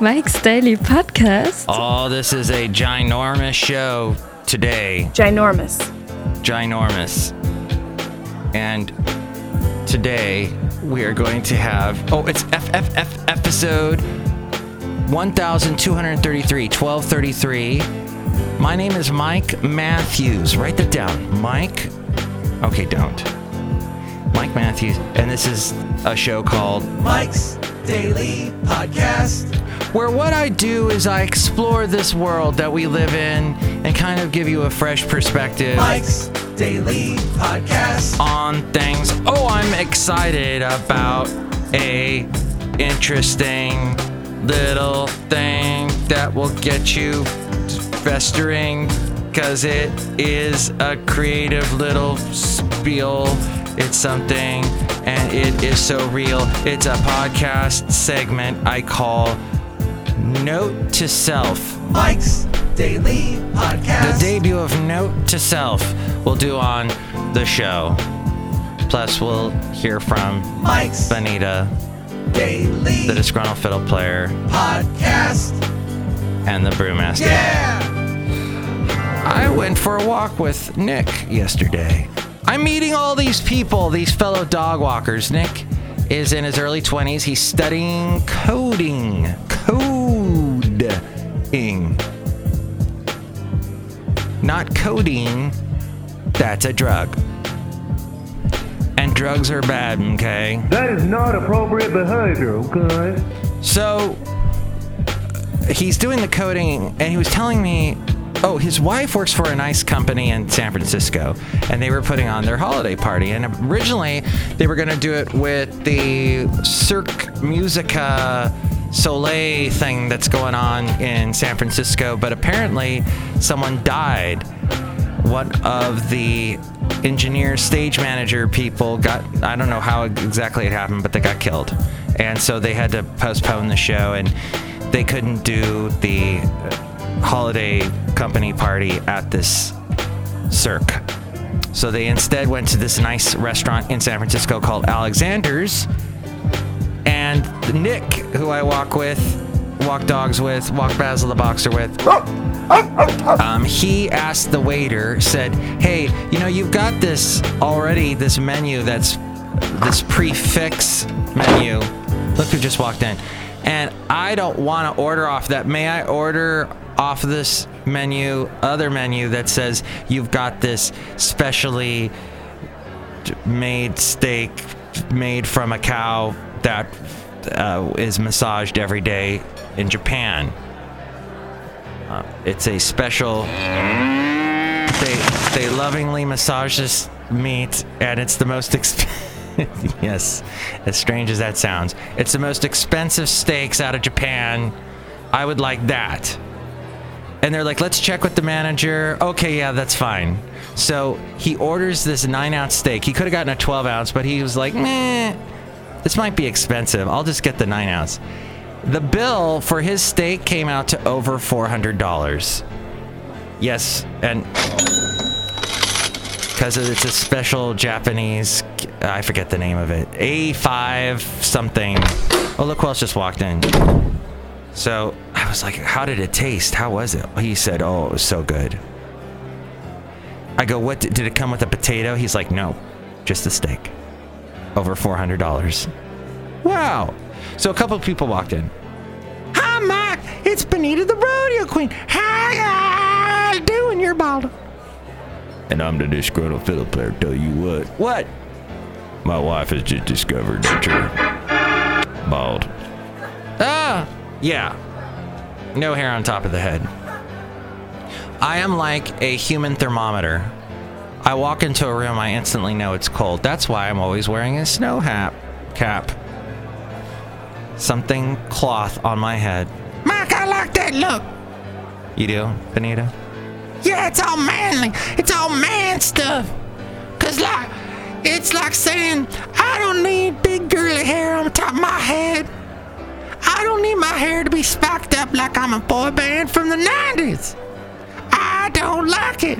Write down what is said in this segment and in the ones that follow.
Mike's Daily Podcast. Oh, this is a ginormous show today. Ginormous. Ginormous. And today we are going to have. Oh, it's FFF episode 1233, 1233. My name is Mike Matthews. Write that down. Mike. Okay, don't. Mike Matthews. And this is a show called Mike's Daily Podcast. where what I do is I explore this world that we live in and kind of give you a fresh perspective Mike's Daily Podcast. on things. Oh, I'm excited about a interesting little thing that will get you festering because it is a creative little spiel. It's something and it is so real. It's a podcast segment I call Note to Self. Mike's Daily Podcast. The debut of Note to Self we'll do on the show. Plus, we'll hear from Mike's Benita, Daily the disgruntled fiddle player, Podcast. and the brewmaster. Yeah! I went for a walk with Nick yesterday. I'm meeting all these people, these fellow dog walkers. Nick is in his early 20s. He's studying coding. Coding. Not codeine. That's a drug. And drugs are bad, okay? That is not appropriate behavior, okay? So he's doing the coding, and he was telling me, oh, his wife works for a nice company in San Francisco, and they were putting on their holiday party. And originally, they were going to do it with the Cirque Musica Soleil thing that's going on in San Francisco, but apparently, someone died. One of the engineer stage manager people got i don't know how exactly it happened but they got killed and so they had to postpone the show and they couldn't do the holiday company party at this cirque so they instead went to this nice restaurant in san francisco called alexander's and nick who i walk with walk dogs with walk basil the boxer with um, he asked the waiter, said, "Hey, you know, you've got this already, this menu that's this prix fixe menu. Look who just walked in, and I don't want to order off that. May I order off this menu, other menu that says you've got this specially made steak made from a cow that uh, is massaged every day in Japan." Uh, it's a special. They they lovingly massage this meat, and it's the most exp- yes, as strange as that sounds, it's the most expensive steaks out of Japan. I would like that. And they're like, let's check with the manager. Okay, yeah, that's fine. So he orders this nine ounce steak. He could have gotten a 12 ounce, but he was like, meh, this might be expensive. I'll just get the nine ounce. The bill for his steak came out to over $400. Yes, and because it's a special Japanese, I forget the name of it, A5 something. Oh, look who else just walked in. So was like, how did it taste? How was it? He said, oh, it was so good. I go, what, did it come with a potato? He's like, no, just a steak. Over $400. Wow. So a couple of people walked in. Hi, Mike. It's Benita the Rodeo Queen. How you doing? You're bald. And I'm the disgruntled fiddle player. Tell you what, What? my wife has just discovered that you're bald. Ah, yeah. No hair on top of the head. I am like a human thermometer. I walk into a room, I instantly know it's cold. That's why I'm always wearing a snow hat cap. Something cloth on my head. Mike, I like that look. You do, Benita? Yeah, it's all manly. It's all man stuff. Cause like, it's like saying, I don't need big girly hair on top of my head. I don't need my hair to be spiked up like I'm a boy band from the 90s. I don't like it.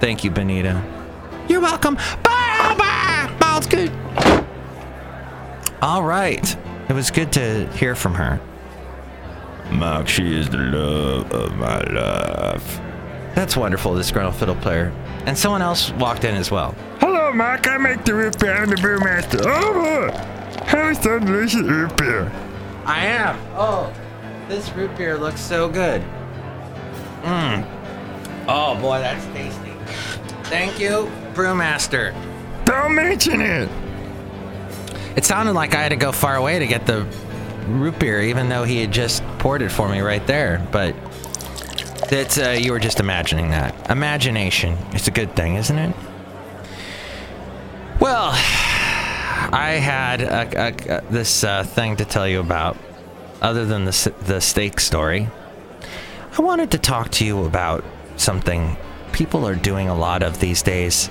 Thank you, Benita. You're welcome. Bye, bye. Ball's good. All right. It was good to hear from her. Mark, she is the love of my life. That's wonderful, disgruntled fiddle player. And someone else walked in as well. Hello, Mark. I make the root beer. I'm the brewmaster. Oh, have some delicious root beer. I am. Oh, this root beer looks so good. Mmm. Oh boy, that's tasty. Thank you, brewmaster. Don't mention it. It sounded like I had to go far away to get the root beer, even though he had just poured it for me right there. But it's uh, you were just imagining that. Imagination. It's a good thing, isn't it? Well, I had a, a, a, this uh, thing to tell you about, other than the the steak story. I wanted to talk to you about something people are doing a lot of these days.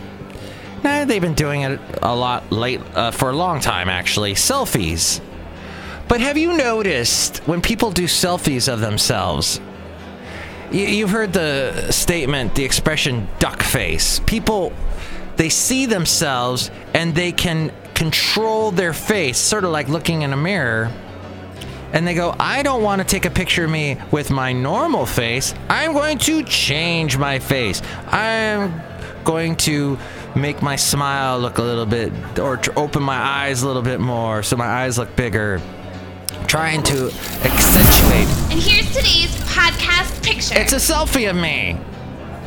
Nah, they've been doing it a lot late uh, for a long time, actually. Selfies. But have you noticed when people do selfies of themselves? You, you've heard the statement, the expression duck face. People, they see themselves and they can control their face, sort of like looking in a mirror. And they go, I don't want to take a picture of me with my normal face. I'm going to change my face. I'm going to make my smile look a little bit, or to open my eyes a little bit more so my eyes look bigger. Trying to accentuate. And here's today's podcast picture. It's a selfie of me.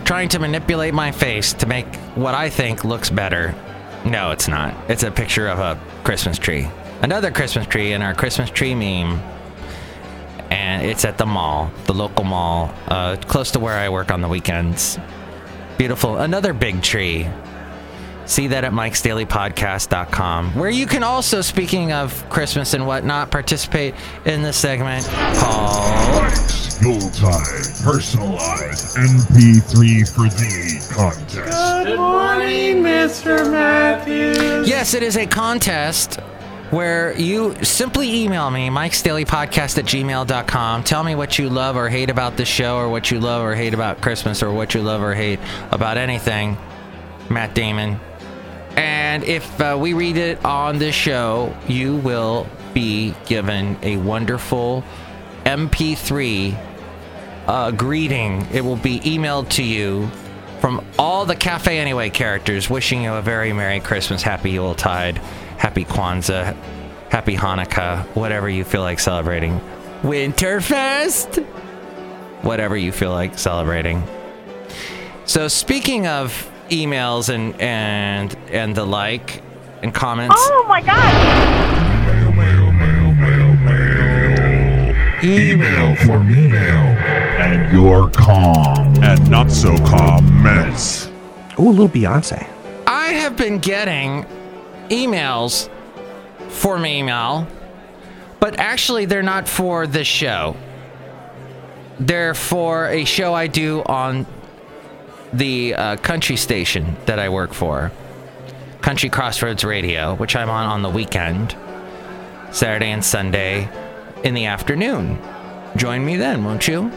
Trying to manipulate my face to make what I think looks better. No, it's not. It's a picture of a Christmas tree. Another Christmas tree in our Christmas tree meme. And it's at the mall, the local mall, uh, close to where I work on the weekends. Beautiful. Another big tree. See that at mikesdailypodcast.com, where you can also, speaking of Christmas and whatnot, participate in the segment called Yuletide personalized MP3 for the contest. Good morning, Mr. Matthews. Yes, it is a contest where you simply email me, Mike's Daily Podcast at gmail.com. Tell me what you love or hate about the show, or what you love or hate about Christmas, or what you love or hate about anything. Matt Damon. And if uh, we read it on this show, you will be given a wonderful MP3 uh, greeting. It will be emailed to you from all the Cafe Anyway characters, wishing you a very Merry Christmas, Happy Yuletide, Happy Kwanzaa, Happy Hanukkah, whatever you feel like celebrating. Winterfest! Whatever you feel like celebrating. So speaking of emails and and and the like and comments. Oh my god! Email for me now. And your calm and not so calm minutes. Ooh, a little Beyonce. I have been getting emails for me email, but actually they're not for this show. They're for a show I do on the uh, country station that I work for, Country Crossroads Radio, which I'm on on the weekend, Saturday and Sunday in the afternoon. Join me then, won't you?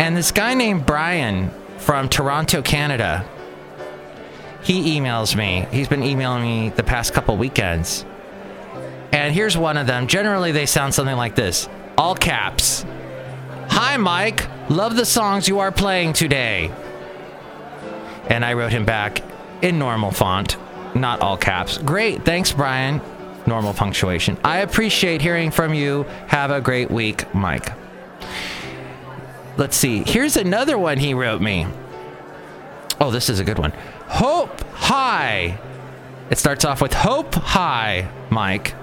And this guy named Brian from Toronto, Canada, he emails me. He's been emailing me the past couple weekends. And here's one of them. Generally, they sound something like this all caps. Hi, Mike. Love the songs you are playing today. And I wrote him back in normal font, not all caps. Great. Thanks, Brian. Normal punctuation. I appreciate hearing from you. Have a great week, Mike. Let's see. Here's another one he wrote me. Oh, this is a good one. Hope High. It starts off with Hope High, Mike.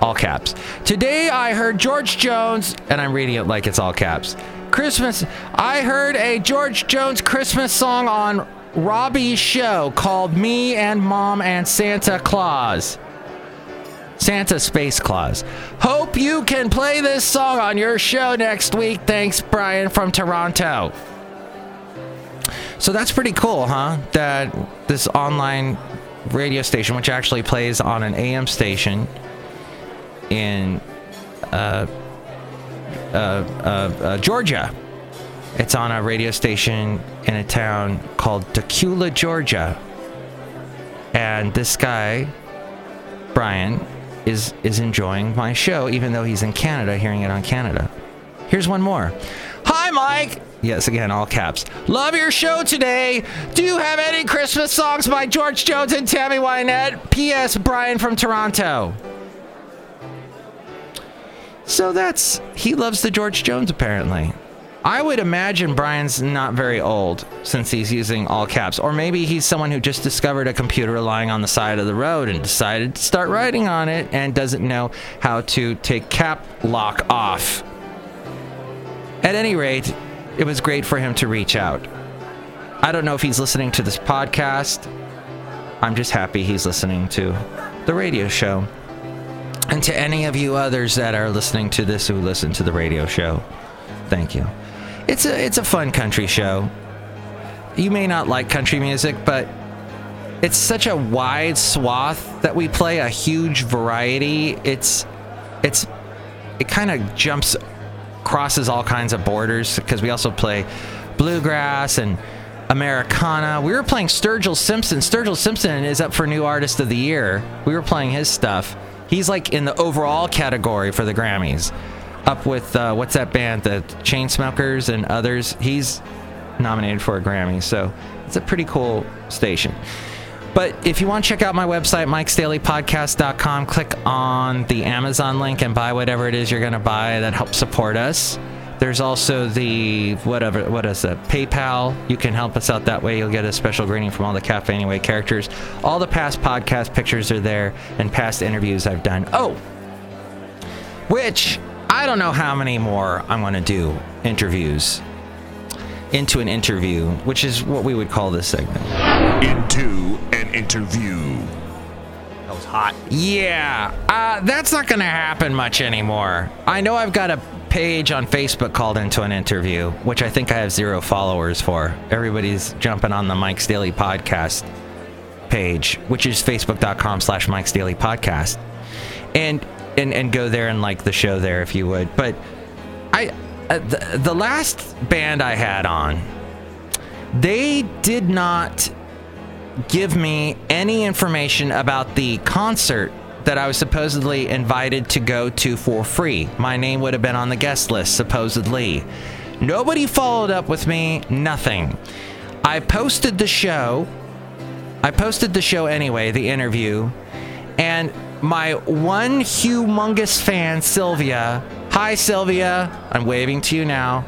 All caps. Today I heard George Jones, and I'm reading it like it's all caps. Christmas. I heard a George Jones Christmas song on Robbie's show called Me and Mom and Santa Claus. Santa Space Claus. Hope you can play this song on your show next week. Thanks, Brian from Toronto. So that's pretty cool, huh? That this online radio station, which actually plays on an AM station in uh, uh, uh, uh, Georgia. It's on a radio station in a town called Tequila, Georgia. And this guy, Brian, is is enjoying my show, even though he's in Canada, hearing it on Canada. Here's one more. Hi, Mike. Yes, again, all caps. Love your show today. Do you have any Christmas songs by George Jones and Tammy Wynette? P.S. Brian from Toronto. So that's he loves the George Jones apparently. I would imagine Brian's not very old since he's using all caps, or maybe he's someone who just discovered a computer lying on the side of the road and decided to start writing on it and doesn't know how to take cap lock off. At any rate, it was great for him to reach out. I don't know if he's listening to this podcast. I'm just happy he's listening to the radio show. And to any of you others that are listening to this who listen to the radio show, thank you. It's a it's a fun country show. You may not like country music, but it's such a wide swath that we play a huge variety. It's it's it kind of jumps crosses all kinds of borders because we also play bluegrass and Americana. We were playing Sturgill Simpson. Sturgill Simpson is up for new artist of the year. We were playing his stuff. He's like in the overall category for the Grammys up with uh, what's that band, the Chainsmokers and others. He's nominated for a Grammy, so it's a pretty cool station. But if you want to check out my website, mikesdailypodcast.com, click on the Amazon link and buy whatever it is you're going to buy that helps support us. There's also the whatever what is it PayPal. You can help us out that way. You'll get a special greeting from all the Cafe Anyway characters. All the past podcast pictures are there and past interviews I've done. Oh, which I don't know how many more I'm going to do interviews into an interview, which is what we would call this segment. Into an interview. That was hot. Yeah, uh, that's not going to happen much anymore. I know I've got a page on Facebook called Into an Interview, which I think I have zero followers for. Everybody's jumping on the Mike's Daily Podcast page, which is facebook.com slash Mike's Daily Podcast. And, and, and go there and like the show there if you would. But I, uh, the, the last band I had on, they did not give me any information about the concert that I was supposedly invited to go to for free. My name would have been on the guest list, supposedly. Nobody followed up with me, nothing. I posted the show. I posted the show anyway, the interview. And my one humongous fan, Sylvia. Hi, Sylvia. I'm waving to you now.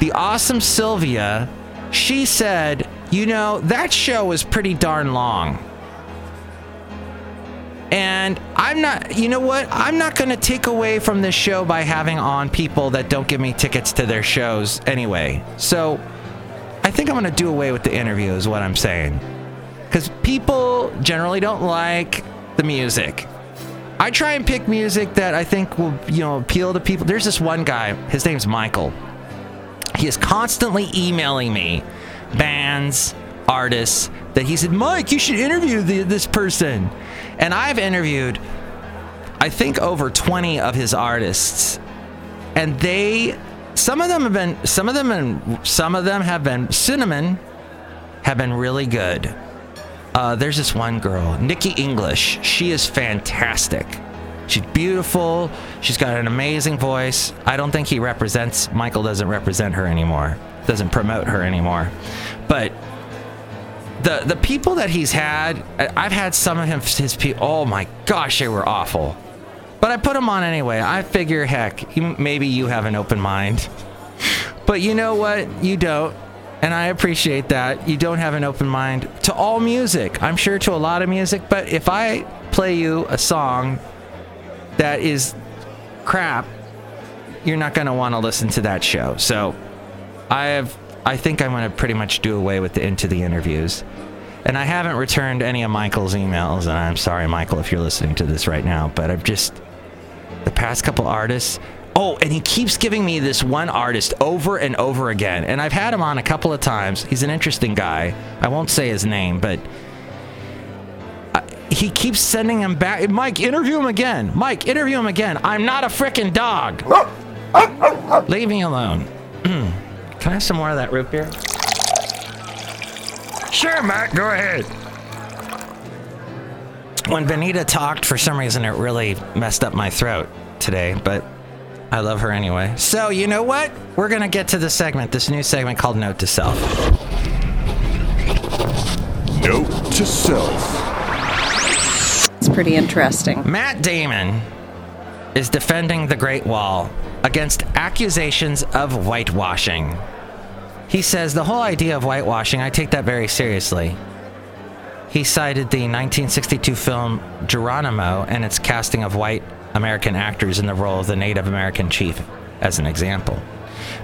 The awesome Sylvia, she said, you know, that show was pretty darn long. And I'm not, you know what? I'm not going to take away from this show by having on people that don't give me tickets to their shows anyway. So I think I'm going to do away with the interview, is what I'm saying. Because people generally don't like the music. I try and pick music that I think will, you know, appeal to people. There's this one guy, his name's Michael. He is constantly emailing me bands, artists that he said, Mike, you should interview the, this person. And I've interviewed, I think, over 20 of his artists. And they, some of them have been, some of them, and some of them have been, Cinnamon have been really good. Uh, there's this one girl, Nikki English. She is fantastic. She's beautiful. She's got an amazing voice. I don't think he represents, Michael doesn't represent her anymore, doesn't promote her anymore. But the the people that he's had, I've had some of him, his people. Oh my gosh, they were awful. But I put them on anyway. I figure, heck, maybe you have an open mind. But you know what? You don't. And I appreciate that. You don't have an open mind to all music. I'm sure to a lot of music. But if I play you a song that is crap, you're not going to want to listen to that show. So I have I think I'm going to pretty much do away with the into the interviews. And I haven't returned any of Michael's emails, and I'm sorry, Michael, if you're listening to this right now, but I've just, the past couple artists, oh, and he keeps giving me this one artist over and over again. And I've had him on a couple of times. He's an interesting guy. I won't say his name, but I, he keeps sending him back. Mike, interview him again. Mike, interview him again. I'm not a freaking dog. Leave me alone. Can I have some more of that root beer? Sure, Matt, go ahead. When Benita talked, for some reason, it really messed up my throat today, but I love her anyway. So, you know what? We're going to get to the segment, this new segment called Note to Self. Note to self. It's pretty interesting. Matt Damon is defending the Great Wall against accusations of whitewashing. He says the whole idea of whitewashing, I take that very seriously. He cited the 1962 film Geronimo and its casting of white American actors in the role of the Native American chief as an example.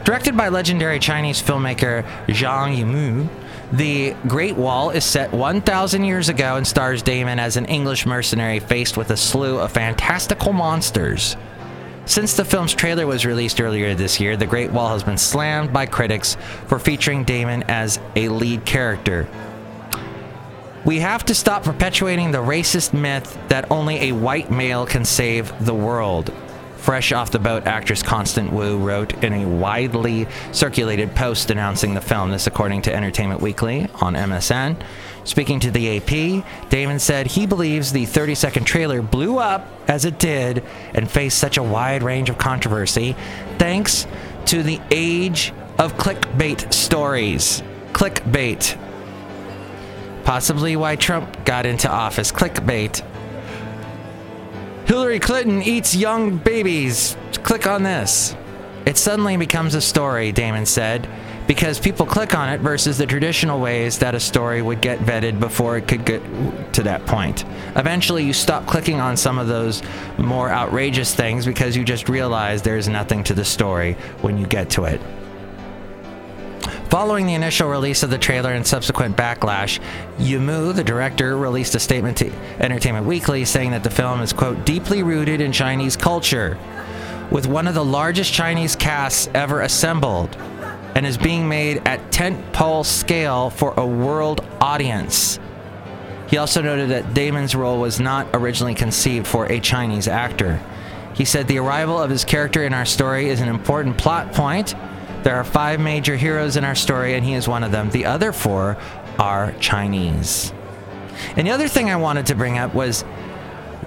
Directed by legendary Chinese filmmaker Zhang Yimou, The Great Wall is set 1,000 years ago and stars Damon as an English mercenary faced with a slew of fantastical monsters. Since the film's trailer was released earlier this year, The Great Wall has been slammed by critics for featuring Damon as a lead character. We have to stop perpetuating the racist myth that only a white male can save the world. Fresh off the boat, actress Constance Wu wrote in a widely circulated post announcing the film. This, according to Entertainment Weekly on MSN. Speaking to the AP, Damon said he believes the 30 second trailer blew up as it did and faced such a wide range of controversy thanks to the age of clickbait stories. Clickbait. Possibly why Trump got into office. Clickbait. Hillary Clinton eats young babies. Click on this. It suddenly becomes a story, Damon said, because people click on it versus the traditional ways that a story would get vetted before it could get to that point. Eventually, you stop clicking on some of those more outrageous things because you just realize there's nothing to the story when you get to it. Following the initial release of the trailer and subsequent backlash, Yimou, the director, released a statement to Entertainment Weekly saying that the film is, quote, deeply rooted in Chinese culture, with one of the largest Chinese casts ever assembled, and is being made at tentpole scale for a world audience. He also noted that Damon's role was not originally conceived for a Chinese actor. He said the arrival of his character in our story is an important plot point there are five major heroes in our story, and he is one of them. The other four are Chinese. And the other thing I wanted to bring up was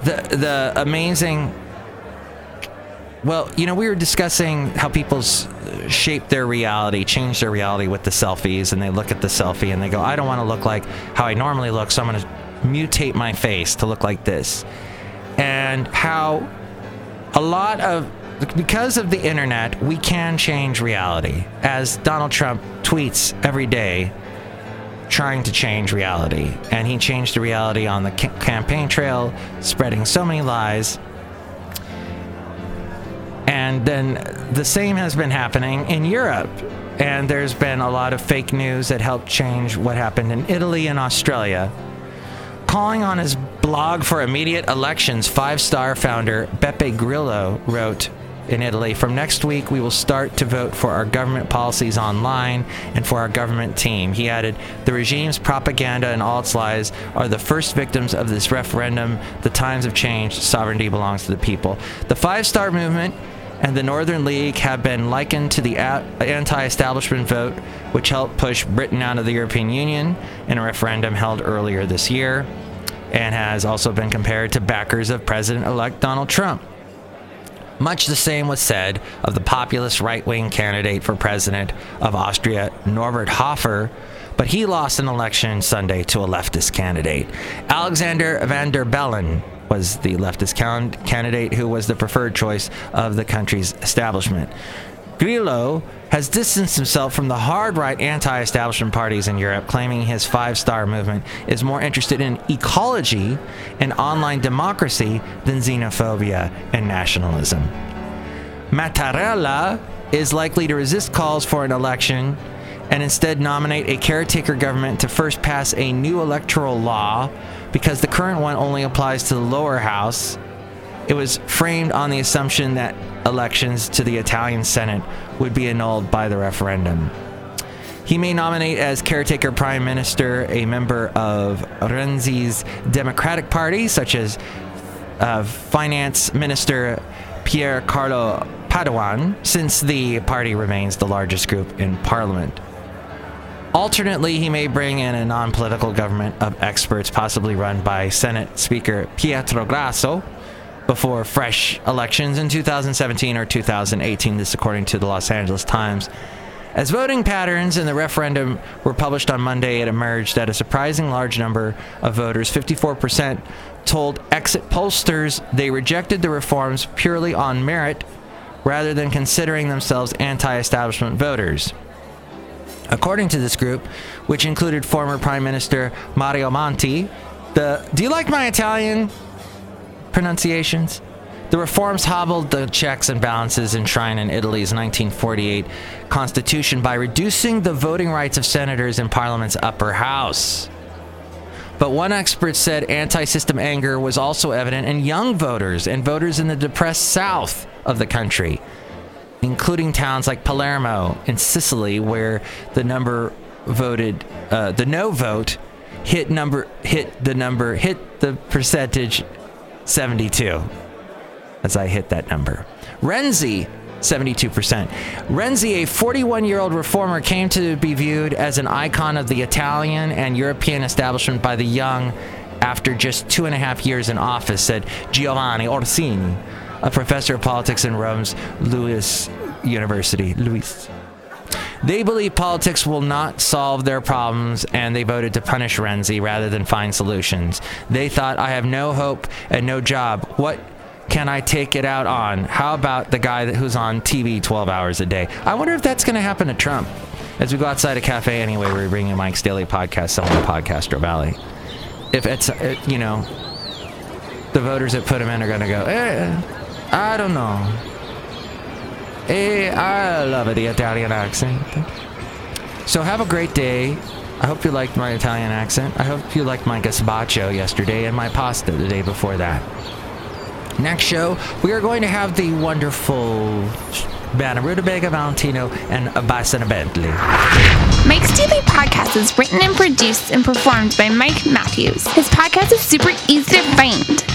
the the amazing. Well, you know, we were discussing how people shape their reality, change their reality with the selfies, and they look at the selfie and they go, "I don't want to look like how I normally look, so I'm going to mutate my face to look like this." And how a lot of because of the internet, we can change reality. As Donald Trump tweets every day, trying to change reality. And he changed the reality on the ca- campaign trail, spreading so many lies. And then the same has been happening in Europe. And there's been a lot of fake news that helped change what happened in Italy and Australia. Calling on his blog for immediate elections, five star founder Beppe Grillo wrote, in Italy. From next week, we will start to vote for our government policies online and for our government team. He added, The regime's propaganda and all its lies are the first victims of this referendum. The times have changed. Sovereignty belongs to the people. The Five Star Movement and the Northern League have been likened to the anti establishment vote, which helped push Britain out of the European Union in a referendum held earlier this year, and has also been compared to backers of President elect Donald Trump. Much the same was said of the populist right wing candidate for president of Austria, Norbert Hofer, but he lost an election Sunday to a leftist candidate. Alexander van der Bellen was the leftist candidate who was the preferred choice of the country's establishment. Grillo has distanced himself from the hard right anti establishment parties in Europe, claiming his five star movement is more interested in ecology and online democracy than xenophobia and nationalism. Mattarella is likely to resist calls for an election and instead nominate a caretaker government to first pass a new electoral law because the current one only applies to the lower house. It was framed on the assumption that elections to the Italian Senate would be annulled by the referendum. He may nominate as caretaker prime minister a member of Renzi's Democratic Party, such as uh, Finance Minister Pier Carlo Padoan, since the party remains the largest group in parliament. Alternately, he may bring in a non political government of experts, possibly run by Senate Speaker Pietro Grasso, before fresh elections in 2017 or 2018. This, according to the Los Angeles Times. As voting patterns in the referendum were published on Monday, it emerged that a surprising large number of voters, 54%, told exit pollsters they rejected the reforms purely on merit rather than considering themselves anti establishment voters. According to this group, which included former Prime Minister Mario Monti, the do you like my Italian pronunciations? The reforms hobbled the checks and balances enshrined in Italy's 1948 constitution by reducing the voting rights of senators in parliament's upper house. But one expert said anti system anger was also evident in young voters and voters in the depressed south of the country, including towns like Palermo in Sicily, where the number voted, uh, the no vote hit number, hit the number, hit the percentage 72 as I hit that number. Renzi 72%. Renzi, a 41 year old reformer, came to be viewed as an icon of the Italian and European establishment by the young after just two and a half years in office, said Giovanni Orsini, a professor of politics in Rome's Louis University. Louis. They believe politics will not solve their problems and they voted to punish Renzi rather than find solutions. They thought, I have no hope and no job. What can I take it out on? How about the guy who's on TV 12 hours a day? I wonder if that's going to happen to Trump. As we go outside a cafe anyway, we're bringing Mike's Daily Podcast, selling the Podcaster Valley. If it's, uh, you know, the voters that put him in are going to go, eh, I don't know. Eh, I love the Italian accent. So have a great day. I hope you liked my Italian accent. I hope you liked my gazpacho yesterday and my pasta the day before that. Next show, we are going to have the wonderful of Rutabaga Valentino and Bison Bentley. Mike's Daily Podcast is written and produced and performed by Mike Matthews. His podcast is super easy to find.